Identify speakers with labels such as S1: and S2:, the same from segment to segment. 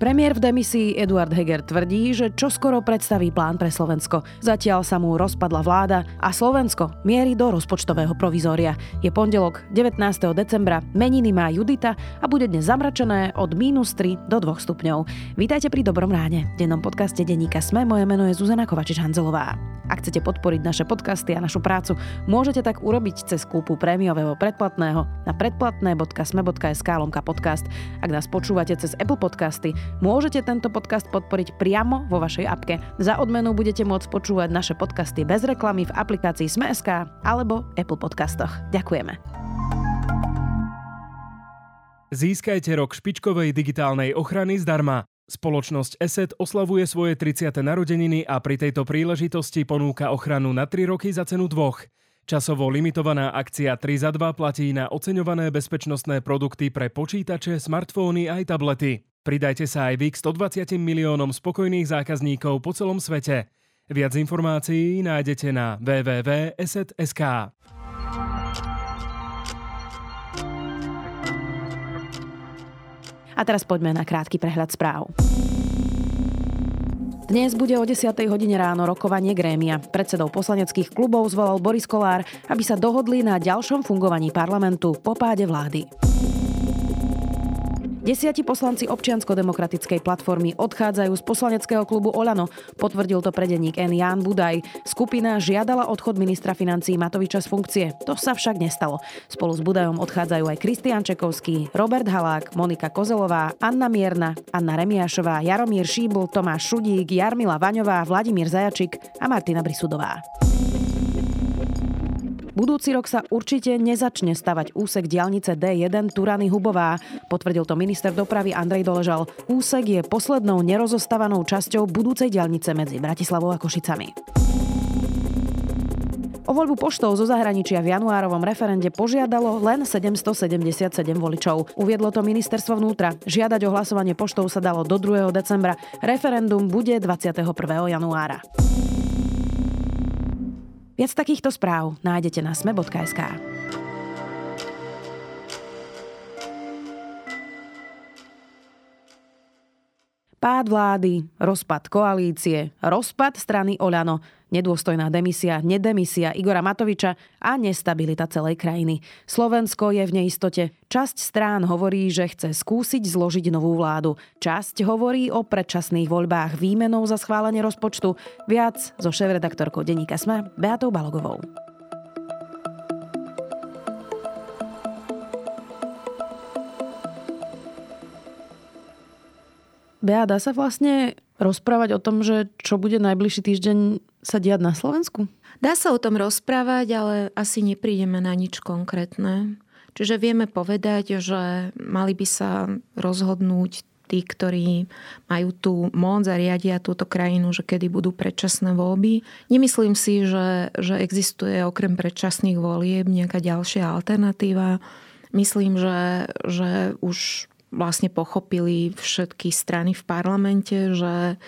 S1: Premiér v demisii Eduard Heger tvrdí, že čoskoro predstaví plán pre Slovensko. Zatiaľ sa mu rozpadla vláda a Slovensko mierí do rozpočtového provizória. Je pondelok 19. decembra, meniny má Judita a bude dnes zamračené od minus 3 do 2 stupňov. Vítajte pri Dobrom ráne. V dennom podcaste Deníka Sme moje meno je Zuzana Kovačič-Hanzelová. Ak chcete podporiť naše podcasty a našu prácu, môžete tak urobiť cez kúpu prémiového predplatného na predplatné.sme.sk podcast. Ak nás počúvate cez Apple Podcasty, môžete tento podcast podporiť priamo vo vašej apke. Za odmenu budete môcť počúvať naše podcasty bez reklamy v aplikácii Sme.sk alebo Apple Podcastoch. Ďakujeme.
S2: Získajte rok špičkovej digitálnej ochrany zdarma. Spoločnosť ESET oslavuje svoje 30. narodeniny a pri tejto príležitosti ponúka ochranu na 3 roky za cenu dvoch. Časovo limitovaná akcia 3 za 2 platí na oceňované bezpečnostné produkty pre počítače, smartfóny aj tablety. Pridajte sa aj vy k 120 miliónom spokojných zákazníkov po celom svete. Viac informácií nájdete na www.eset.sk.
S1: A teraz poďme na krátky prehľad správ. Dnes bude o 10. hodine ráno rokovanie grémia. Predsedov poslaneckých klubov zvolal Boris Kolár, aby sa dohodli na ďalšom fungovaní parlamentu po páde vlády. Desiati poslanci občiansko-demokratickej platformy odchádzajú z poslaneckého klubu Olano. Potvrdil to predenník N. Ján Budaj. Skupina žiadala odchod ministra financí Matoviča z funkcie. To sa však nestalo. Spolu s Budajom odchádzajú aj Kristian Čekovský, Robert Halák, Monika Kozelová, Anna Mierna, Anna Remiášová, Jaromír Šíbl, Tomáš Šudík, Jarmila Vaňová, Vladimír Zajačik a Martina Brisudová. Budúci rok sa určite nezačne stavať úsek diálnice D1 Turany Hubová. Potvrdil to minister dopravy Andrej Doležal. Úsek je poslednou nerozostávanou časťou budúcej diálnice medzi Bratislavou a Košicami. O voľbu poštov zo zahraničia v januárovom referende požiadalo len 777 voličov. Uviedlo to ministerstvo vnútra. Žiadať o hlasovanie poštov sa dalo do 2. decembra. Referendum bude 21. januára. Viac takýchto správ nájdete na sme.sk. Pád vlády, rozpad koalície, rozpad strany Oľano – nedôstojná demisia, nedemisia Igora Matoviča a nestabilita celej krajiny. Slovensko je v neistote. Časť strán hovorí, že chce skúsiť zložiť novú vládu. Časť hovorí o predčasných voľbách výmenou za schválenie rozpočtu. Viac so šéf-redaktorkou denníka SME Beatou Balogovou. Bea, dá sa vlastne rozprávať o tom, že čo bude najbližší týždeň sa diať na Slovensku?
S3: Dá sa o tom rozprávať, ale asi neprídeme na nič konkrétne. Čiže vieme povedať, že mali by sa rozhodnúť tí, ktorí majú tú moc a riadia túto krajinu, že kedy budú predčasné voľby. Nemyslím si, že, že existuje okrem predčasných volieb nejaká ďalšia alternatíva. Myslím, že, že už vlastne pochopili všetky strany v parlamente, že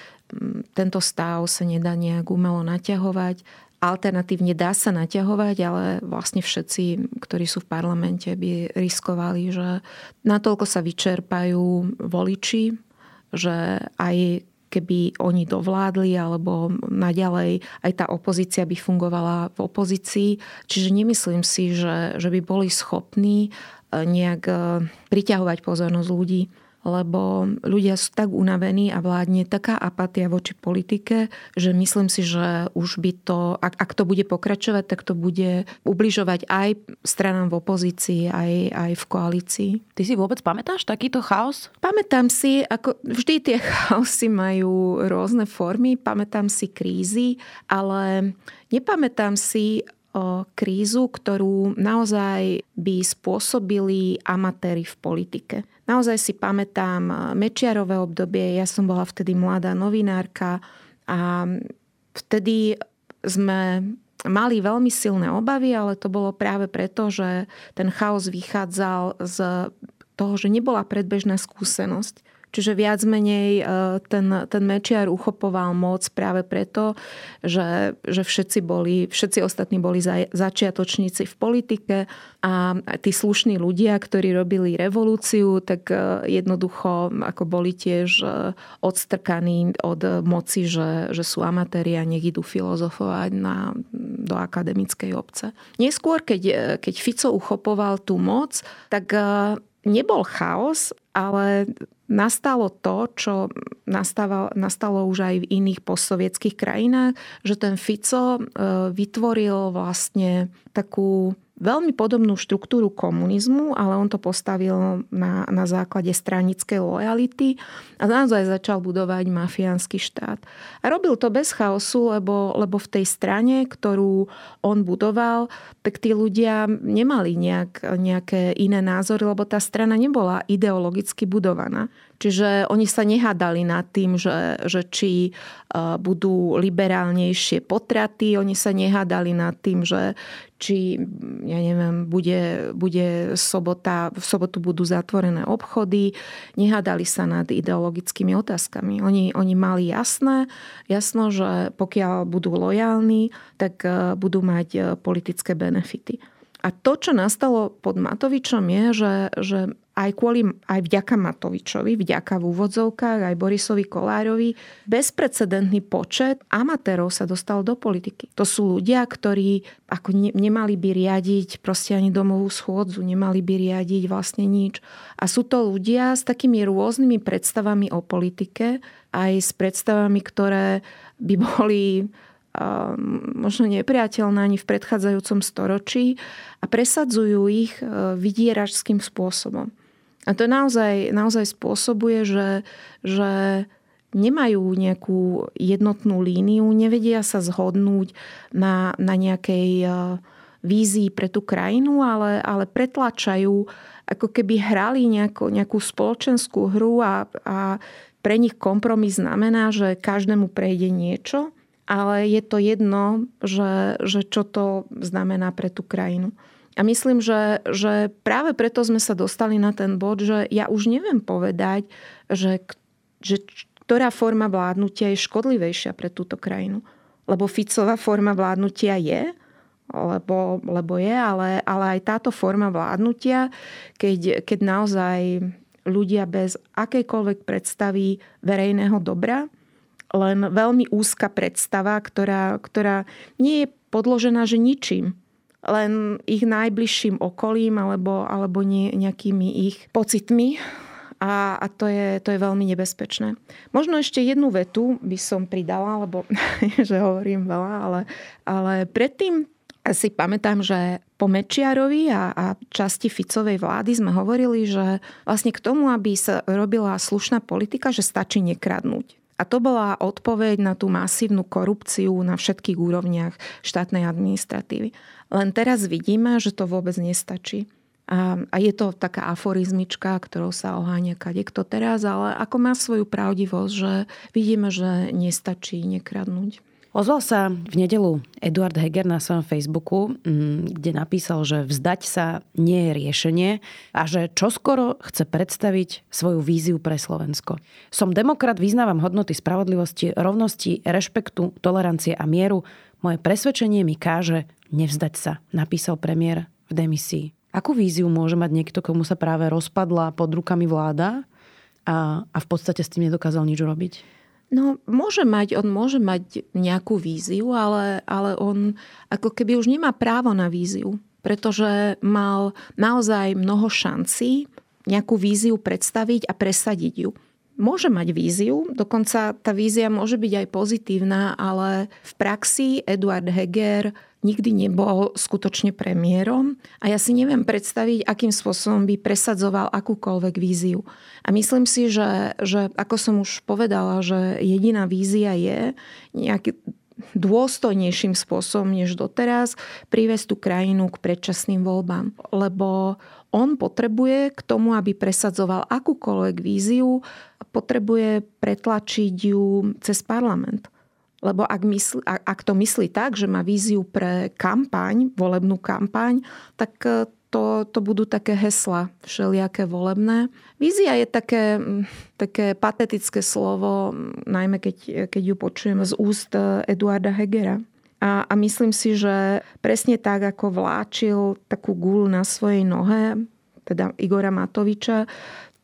S3: tento stav sa nedá nejak umelo naťahovať. Alternatívne dá sa naťahovať, ale vlastne všetci, ktorí sú v parlamente, by riskovali, že natoľko sa vyčerpajú voliči, že aj keby oni dovládli, alebo naďalej aj tá opozícia by fungovala v opozícii. Čiže nemyslím si, že, že by boli schopní nejak e, priťahovať pozornosť ľudí lebo ľudia sú tak unavení a vládne taká apatia voči politike, že myslím si, že už by to, ak, ak to bude pokračovať, tak to bude ubližovať aj stranám v opozícii, aj, aj v koalícii.
S1: Ty si vôbec pamätáš takýto chaos?
S3: Pamätám si, ako vždy tie chaosy majú rôzne formy, pamätám si krízy, ale nepamätám si krízu, ktorú naozaj by spôsobili amatéri v politike. Naozaj si pamätám Mečiarové obdobie, ja som bola vtedy mladá novinárka a vtedy sme mali veľmi silné obavy, ale to bolo práve preto, že ten chaos vychádzal z toho, že nebola predbežná skúsenosť Čiže viac menej e, ten, ten Mečiar uchopoval moc práve preto, že, že všetci, boli, všetci ostatní boli za, začiatočníci v politike a tí slušní ľudia, ktorí robili revolúciu, tak e, jednoducho ako boli tiež e, odstrkaní od moci, že, že sú amatéri a nech idú filozofovať na, do akademickej obce. Neskôr, keď, keď Fico uchopoval tú moc, tak nebol chaos, ale nastalo to, čo nastalo, už aj v iných postsovietských krajinách, že ten Fico e, vytvoril vlastne takú veľmi podobnú štruktúru komunizmu, ale on to postavil na, na základe stranickej lojality a naozaj začal budovať mafiánsky štát. A robil to bez chaosu, lebo, lebo v tej strane, ktorú on budoval, tak tí ľudia nemali nejak, nejaké iné názory, lebo tá strana nebola ideologicky budovaná. Čiže oni sa nehádali nad tým, že, že či e, budú liberálnejšie potraty, oni sa nehádali nad tým, že či, ja neviem, bude, bude sobota, v sobotu budú zatvorené obchody, nehádali sa nad ideologickými otázkami. Oni, oni mali jasné, jasno, že pokiaľ budú lojálni, tak e, budú mať e, politické benefity. A to, čo nastalo pod Matovičom je, že, že aj, kvôli, aj vďaka Matovičovi, vďaka v úvodzovkách, aj Borisovi Kolárovi, bezprecedentný počet amatérov sa dostal do politiky. To sú ľudia, ktorí ako ne, nemali by riadiť proste ani domovú schôdzu, nemali by riadiť vlastne nič. A sú to ľudia s takými rôznymi predstavami o politike, aj s predstavami, ktoré by boli možno nepriateľné ani v predchádzajúcom storočí a presadzujú ich e, vydieračským spôsobom. A to naozaj, naozaj spôsobuje, že, že nemajú nejakú jednotnú líniu, nevedia sa zhodnúť na, na nejakej e, vízii pre tú krajinu, ale, ale pretlačajú, ako keby hrali nejakú, nejakú spoločenskú hru a, a pre nich kompromis znamená, že každému prejde niečo ale je to jedno, že, že čo to znamená pre tú krajinu. A myslím, že, že práve preto sme sa dostali na ten bod, že ja už neviem povedať, že, že ktorá forma vládnutia je škodlivejšia pre túto krajinu. Lebo Ficová forma vládnutia je, lebo, lebo je, ale, ale aj táto forma vládnutia, keď, keď naozaj ľudia bez akejkoľvek predstavy verejného dobra len veľmi úzka predstava, ktorá, ktorá nie je podložená, že ničím len ich najbližším okolím alebo, alebo nie, nejakými ich pocitmi. A, a to, je, to je veľmi nebezpečné. Možno ešte jednu vetu by som pridala, lebo že hovorím veľa, ale, ale predtým si pamätám, že po Mečiarovi a, a časti Ficovej vlády sme hovorili, že vlastne k tomu, aby sa robila slušná politika, že stačí nekradnúť. A to bola odpoveď na tú masívnu korupciu na všetkých úrovniach štátnej administratívy. Len teraz vidíme, že to vôbec nestačí. A, je to taká aforizmička, ktorou sa oháňa kadekto teraz, ale ako má svoju pravdivosť, že vidíme, že nestačí nekradnúť.
S1: Ozval sa v nedelu Eduard Heger na svojom Facebooku, mm, kde napísal, že vzdať sa nie je riešenie a že čoskoro chce predstaviť svoju víziu pre Slovensko. Som demokrat, vyznávam hodnoty spravodlivosti, rovnosti, rešpektu, tolerancie a mieru. Moje presvedčenie mi káže nevzdať sa, napísal premiér v demisii. Akú víziu môže mať niekto, komu sa práve rozpadla pod rukami vláda a, a v podstate s tým nedokázal nič robiť?
S3: No, môže mať, on môže mať nejakú víziu, ale, ale on ako keby už nemá právo na víziu, pretože mal naozaj mnoho šancí nejakú víziu predstaviť a presadiť ju. Môže mať víziu, dokonca tá vízia môže byť aj pozitívna, ale v praxi Eduard Heger nikdy nebol skutočne premiérom a ja si neviem predstaviť, akým spôsobom by presadzoval akúkoľvek víziu. A myslím si, že, že ako som už povedala, že jediná vízia je nejaký dôstojnejším spôsobom než doteraz priviesť tú krajinu k predčasným voľbám. Lebo on potrebuje k tomu, aby presadzoval akúkoľvek víziu, potrebuje pretlačiť ju cez parlament. Lebo ak, mysl, ak to myslí tak, že má víziu pre kampaň, volebnú kampaň, tak e, to, to budú také hesla všelijaké volebné. Vízia je také, také patetické slovo, najmä keď, keď ju počujem z úst Eduarda Hegera. A, a myslím si, že presne tak, ako vláčil takú gulu na svojej nohe, teda Igora Matoviča,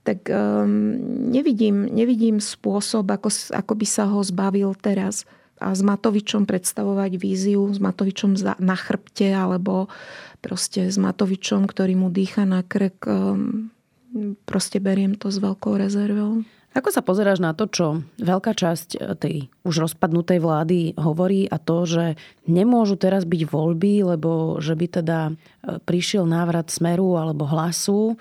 S3: tak um, nevidím, nevidím spôsob, ako, ako by sa ho zbavil teraz. A s Matovičom predstavovať víziu, s Matovičom na chrbte, alebo proste s Matovičom, ktorý mu dýcha na krk, um, proste beriem to s veľkou rezervou.
S1: Ako sa pozeráš na to, čo veľká časť tej už rozpadnutej vlády hovorí a to, že nemôžu teraz byť voľby, lebo že by teda e, prišiel návrat smeru alebo hlasu.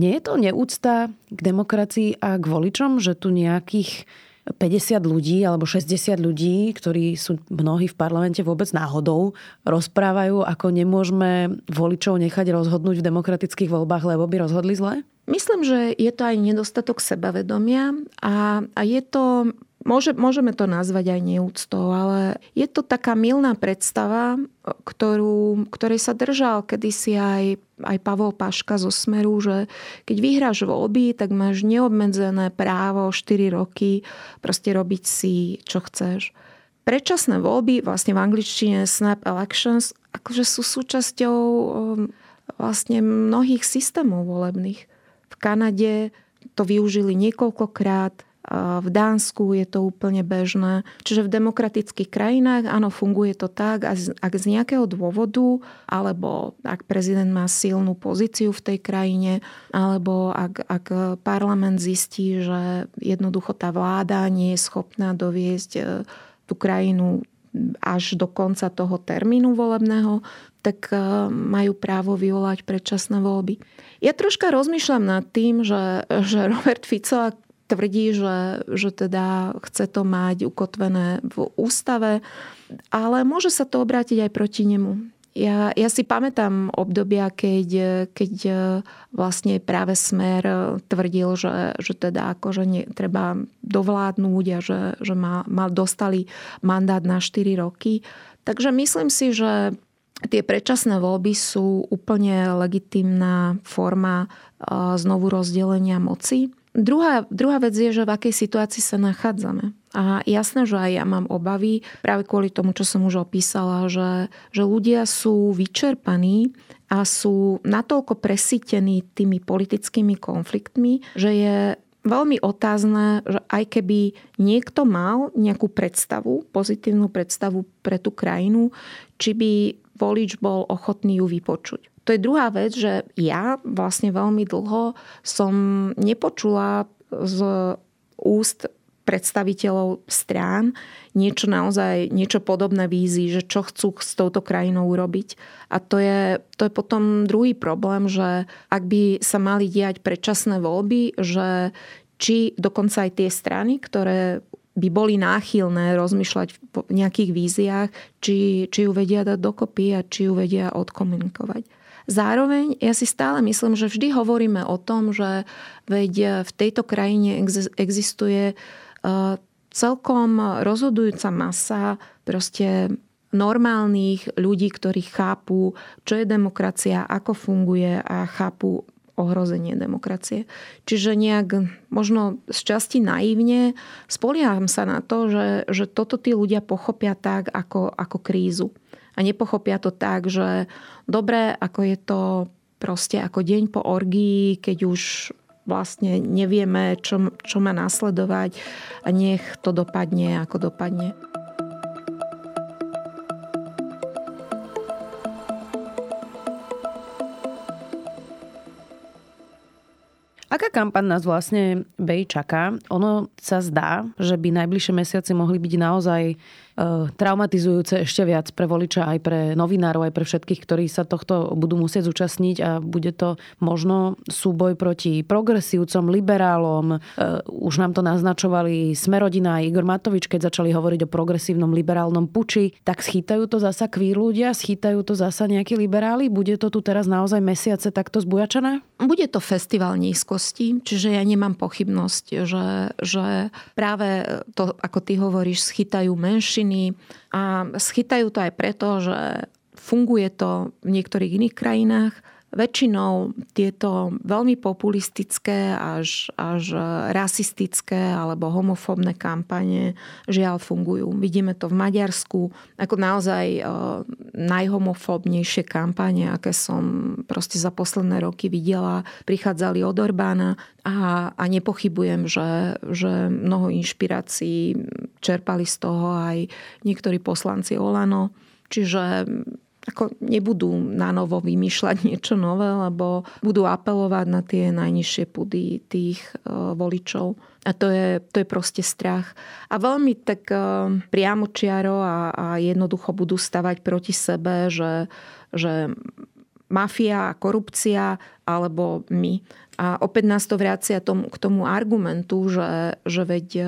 S1: Nie je to neúcta k demokracii a k voličom, že tu nejakých 50 ľudí alebo 60 ľudí, ktorí sú mnohí v parlamente vôbec náhodou, rozprávajú, ako nemôžeme voličov nechať rozhodnúť v demokratických voľbách, lebo by rozhodli zle?
S3: Myslím, že je to aj nedostatok sebavedomia a, a je to, môže, môžeme to nazvať aj neúctou, ale je to taká milná predstava, ktorú, ktorej sa držal kedysi aj, aj Pavol Paška zo Smeru, že keď vyhráš voľby, tak máš neobmedzené právo 4 roky proste robiť si, čo chceš. Predčasné voľby, vlastne v angličtine snap elections, akože sú súčasťou vlastne mnohých systémov volebných. V Kanade to využili niekoľkokrát, v Dánsku je to úplne bežné. Čiže v demokratických krajinách, áno, funguje to tak, ak z nejakého dôvodu, alebo ak prezident má silnú pozíciu v tej krajine, alebo ak, ak parlament zistí, že jednoducho tá vláda nie je schopná doviesť e, tú krajinu až do konca toho termínu volebného, tak e, majú právo vyvolať predčasné voľby. Ja troška rozmýšľam nad tým, že, že Robert Fico tvrdí, že, že teda chce to mať ukotvené v ústave, ale môže sa to obrátiť aj proti nemu. Ja, ja si pamätám obdobia, keď, keď vlastne práve Smer tvrdil, že, že teda akože nie, treba dovládnuť a že, že má, má, dostali mandát na 4 roky. Takže myslím si, že Tie predčasné voľby sú úplne legitimná forma znovu rozdelenia moci. Druhá, druhá vec je, že v akej situácii sa nachádzame. A jasné, že aj ja mám obavy práve kvôli tomu, čo som už opísala, že, že ľudia sú vyčerpaní a sú natoľko presítení tými politickými konfliktmi, že je veľmi otázne, že aj keby niekto mal nejakú predstavu, pozitívnu predstavu pre tú krajinu, či by volič bol ochotný ju vypočuť. To je druhá vec, že ja vlastne veľmi dlho som nepočula z úst predstaviteľov strán niečo naozaj, niečo podobné vízy, že čo chcú s touto krajinou urobiť. A to je, to je potom druhý problém, že ak by sa mali diať predčasné voľby, že či dokonca aj tie strany, ktoré by boli náchylné rozmýšľať v nejakých víziách, či, či ju vedia dať dokopy a či ju vedia odkomunikovať. Zároveň ja si stále myslím, že vždy hovoríme o tom, že veď v tejto krajine existuje e, celkom rozhodujúca masa proste normálnych ľudí, ktorí chápu, čo je demokracia, ako funguje a chápu ohrozenie demokracie. Čiže nejak možno z časti naivne spolieham sa na to, že, že toto tí ľudia pochopia tak ako, ako krízu. A nepochopia to tak, že dobre, ako je to proste ako deň po orgii, keď už vlastne nevieme, čo, čo má následovať a nech to dopadne, ako dopadne.
S1: Aká kampaň nás vlastne Bej čaká? Ono sa zdá, že by najbližšie mesiace mohli byť naozaj Eh, traumatizujúce ešte viac pre voliča, aj pre novinárov, aj pre všetkých, ktorí sa tohto budú musieť zúčastniť a bude to možno súboj proti progresívcom, liberálom. Eh, už nám to naznačovali Smerodina a Igor Matovič, keď začali hovoriť o progresívnom liberálnom puči. Tak schytajú to zasa kvír ľudia, schytajú to zasa nejakí liberáli? Bude to tu teraz naozaj mesiace takto zbujačené?
S3: Bude to festival nízkosti, čiže ja nemám pochybnosť, že, že práve to, ako ty hovoríš, schytajú menšiny a schytajú to aj preto, že funguje to v niektorých iných krajinách väčšinou tieto veľmi populistické až, až rasistické alebo homofóbne kampane žiaľ fungujú. Vidíme to v Maďarsku ako naozaj e, najhomofóbnejšie kampane, aké som proste za posledné roky videla, prichádzali od Orbána a, a nepochybujem, že, že mnoho inšpirácií čerpali z toho aj niektorí poslanci Olano. Čiže ako nebudú na novo vymýšľať niečo nové, lebo budú apelovať na tie najnižšie pudy tých uh, voličov. A to je, to je proste strach. A veľmi tak uh, priamočiaro a, a jednoducho budú stavať proti sebe, že, že mafia a korupcia alebo my. A opäť nás to vracia tom, k tomu argumentu, že, že veď e,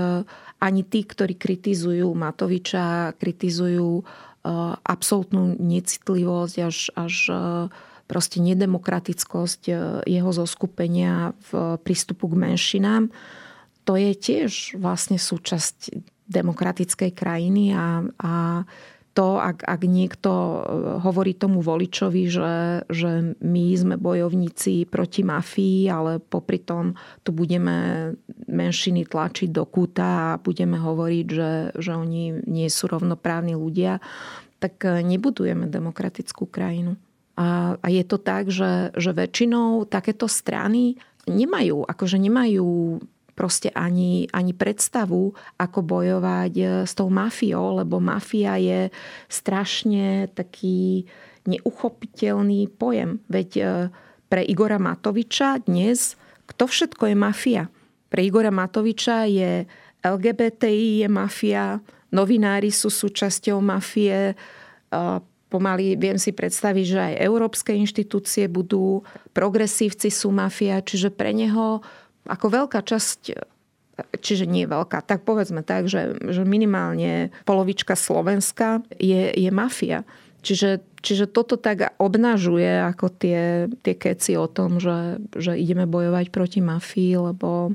S3: ani tí, ktorí kritizujú Matoviča, kritizujú absolútnu necitlivosť až, až eh, proste nedemokratickosť eh, jeho zoskupenia v prístupu k menšinám. To je tiež vlastne súčasť demokratickej krajiny a, a to, ak, ak niekto hovorí tomu voličovi, že, že my sme bojovníci proti mafii, ale popri tom tu budeme menšiny tlačiť do kúta a budeme hovoriť, že, že oni nie sú rovnoprávni ľudia, tak nebudujeme demokratickú krajinu. A, a je to tak, že, že väčšinou takéto strany nemajú, akože nemajú proste ani, ani predstavu, ako bojovať e, s tou mafiou, lebo mafia je strašne taký neuchopiteľný pojem. Veď e, pre Igora Matoviča dnes kto všetko je mafia? Pre Igora Matoviča je LGBTI je mafia, novinári sú súčasťou mafie, e, pomaly viem si predstaviť, že aj európske inštitúcie budú, progresívci sú mafia, čiže pre neho ako veľká časť čiže nie veľká, tak povedzme tak, že, že minimálne polovička Slovenska je, je mafia. Čiže, čiže toto tak obnažuje ako tie, tie keci o tom, že, že ideme bojovať proti mafii, lebo,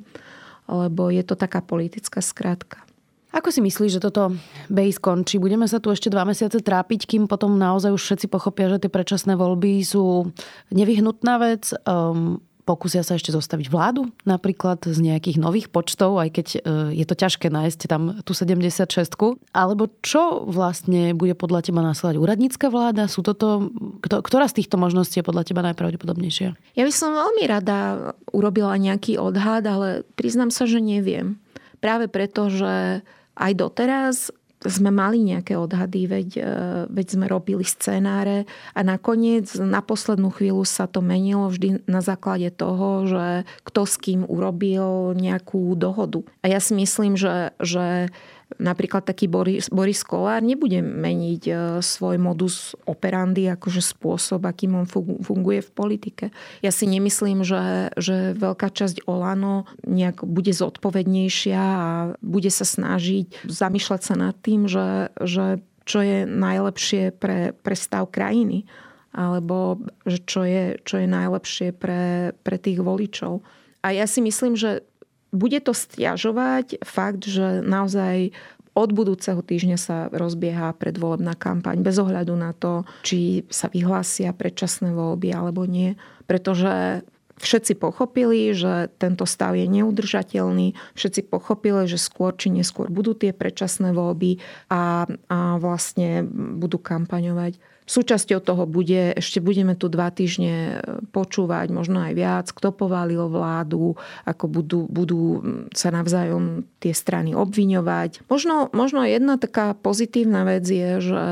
S3: lebo je to taká politická skratka.
S1: Ako si myslíš, že toto BEI skončí? Budeme sa tu ešte dva mesiace trápiť, kým potom naozaj už všetci pochopia, že tie predčasné voľby sú nevyhnutná vec? Um, pokúsia sa ešte zostaviť vládu, napríklad z nejakých nových počtov, aj keď e, je to ťažké nájsť tam tú 76 Alebo čo vlastne bude podľa teba následovať? Úradnícka vláda? Sú toto, ktorá z týchto možností je podľa teba najpravdepodobnejšia?
S3: Ja by som veľmi rada urobila nejaký odhad, ale priznám sa, že neviem. Práve preto, že aj doteraz sme mali nejaké odhady, veď, e, veď sme robili scenáre a nakoniec na poslednú chvíľu sa to menilo vždy na základe toho, že kto s kým urobil nejakú dohodu. A ja si myslím, že, že napríklad taký Boris, Boris Kolár nebude meniť e, svoj modus operandi, akože spôsob, akým on funguje v politike. Ja si nemyslím, že, že veľká časť Olano nejak bude zodpovednejšia a bude sa snažiť zamýšľať sa nad tým, že, že čo je najlepšie pre, pre stav krajiny alebo že čo je, čo je najlepšie pre, pre tých voličov. A ja si myslím, že bude to stiažovať fakt, že naozaj od budúceho týždňa sa rozbieha predvolebná kampaň bez ohľadu na to, či sa vyhlásia predčasné voľby alebo nie. Pretože všetci pochopili, že tento stav je neudržateľný. Všetci pochopili, že skôr či neskôr budú tie predčasné voľby a, a vlastne budú kampaňovať Súčasťou toho bude, ešte budeme tu dva týždne e, počúvať, možno aj viac, kto povalil vládu, ako budú, budú sa navzájom tie strany obviňovať. Možno, možno jedna taká pozitívna vec je, že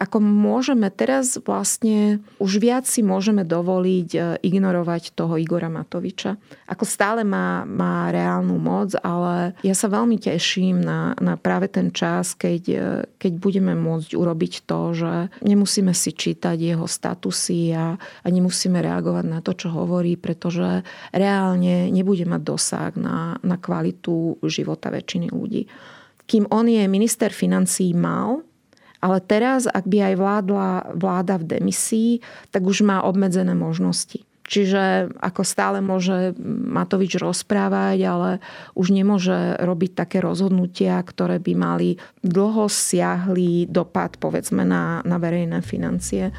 S3: ako môžeme teraz vlastne už viac si môžeme dovoliť e, ignorovať toho Igora Matoviča. Ako stále má, má reálnu moc, ale ja sa veľmi teším na, na práve ten čas, keď, e, keď budeme môcť urobiť to, že nemusíme si si čítať jeho statusy a, a nemusíme reagovať na to, čo hovorí, pretože reálne nebude mať dosah na, na kvalitu života väčšiny ľudí. Kým on je minister financí mal, ale teraz, ak by aj vládla vláda v demisii, tak už má obmedzené možnosti. Čiže ako stále môže Matovič rozprávať, ale už nemôže robiť také rozhodnutia, ktoré by mali dlho siahli dopad povedzme na, na verejné financie.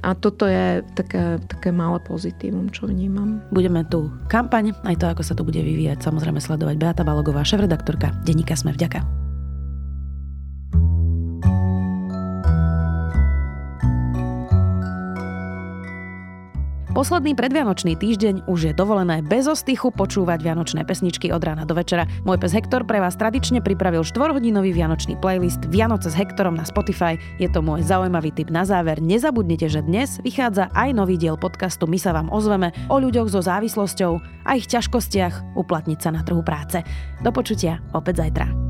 S3: A toto je také, také malé pozitívum, čo vnímam.
S1: Budeme tu kampaň, aj to, ako sa to bude vyvíjať, samozrejme sledovať Beata Balogová, šéf-redaktorka Denníka Sme vďaka. Posledný predvianočný týždeň už je dovolené bez ostychu počúvať vianočné pesničky od rána do večera. Môj pes Hektor pre vás tradične pripravil 4-hodinový vianočný playlist Vianoce s Hektorom na Spotify. Je to môj zaujímavý tip na záver. Nezabudnite, že dnes vychádza aj nový diel podcastu My sa vám ozveme o ľuďoch so závislosťou a ich ťažkostiach uplatniť sa na trhu práce. Do počutia opäť zajtra.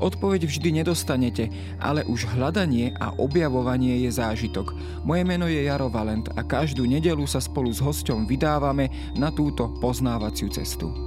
S4: Odpoveď vždy nedostanete, ale už hľadanie a objavovanie je zážitok. Moje meno je Jaro Valent a každú nedelu sa spolu s hosťom vydávame na túto poznávaciu cestu.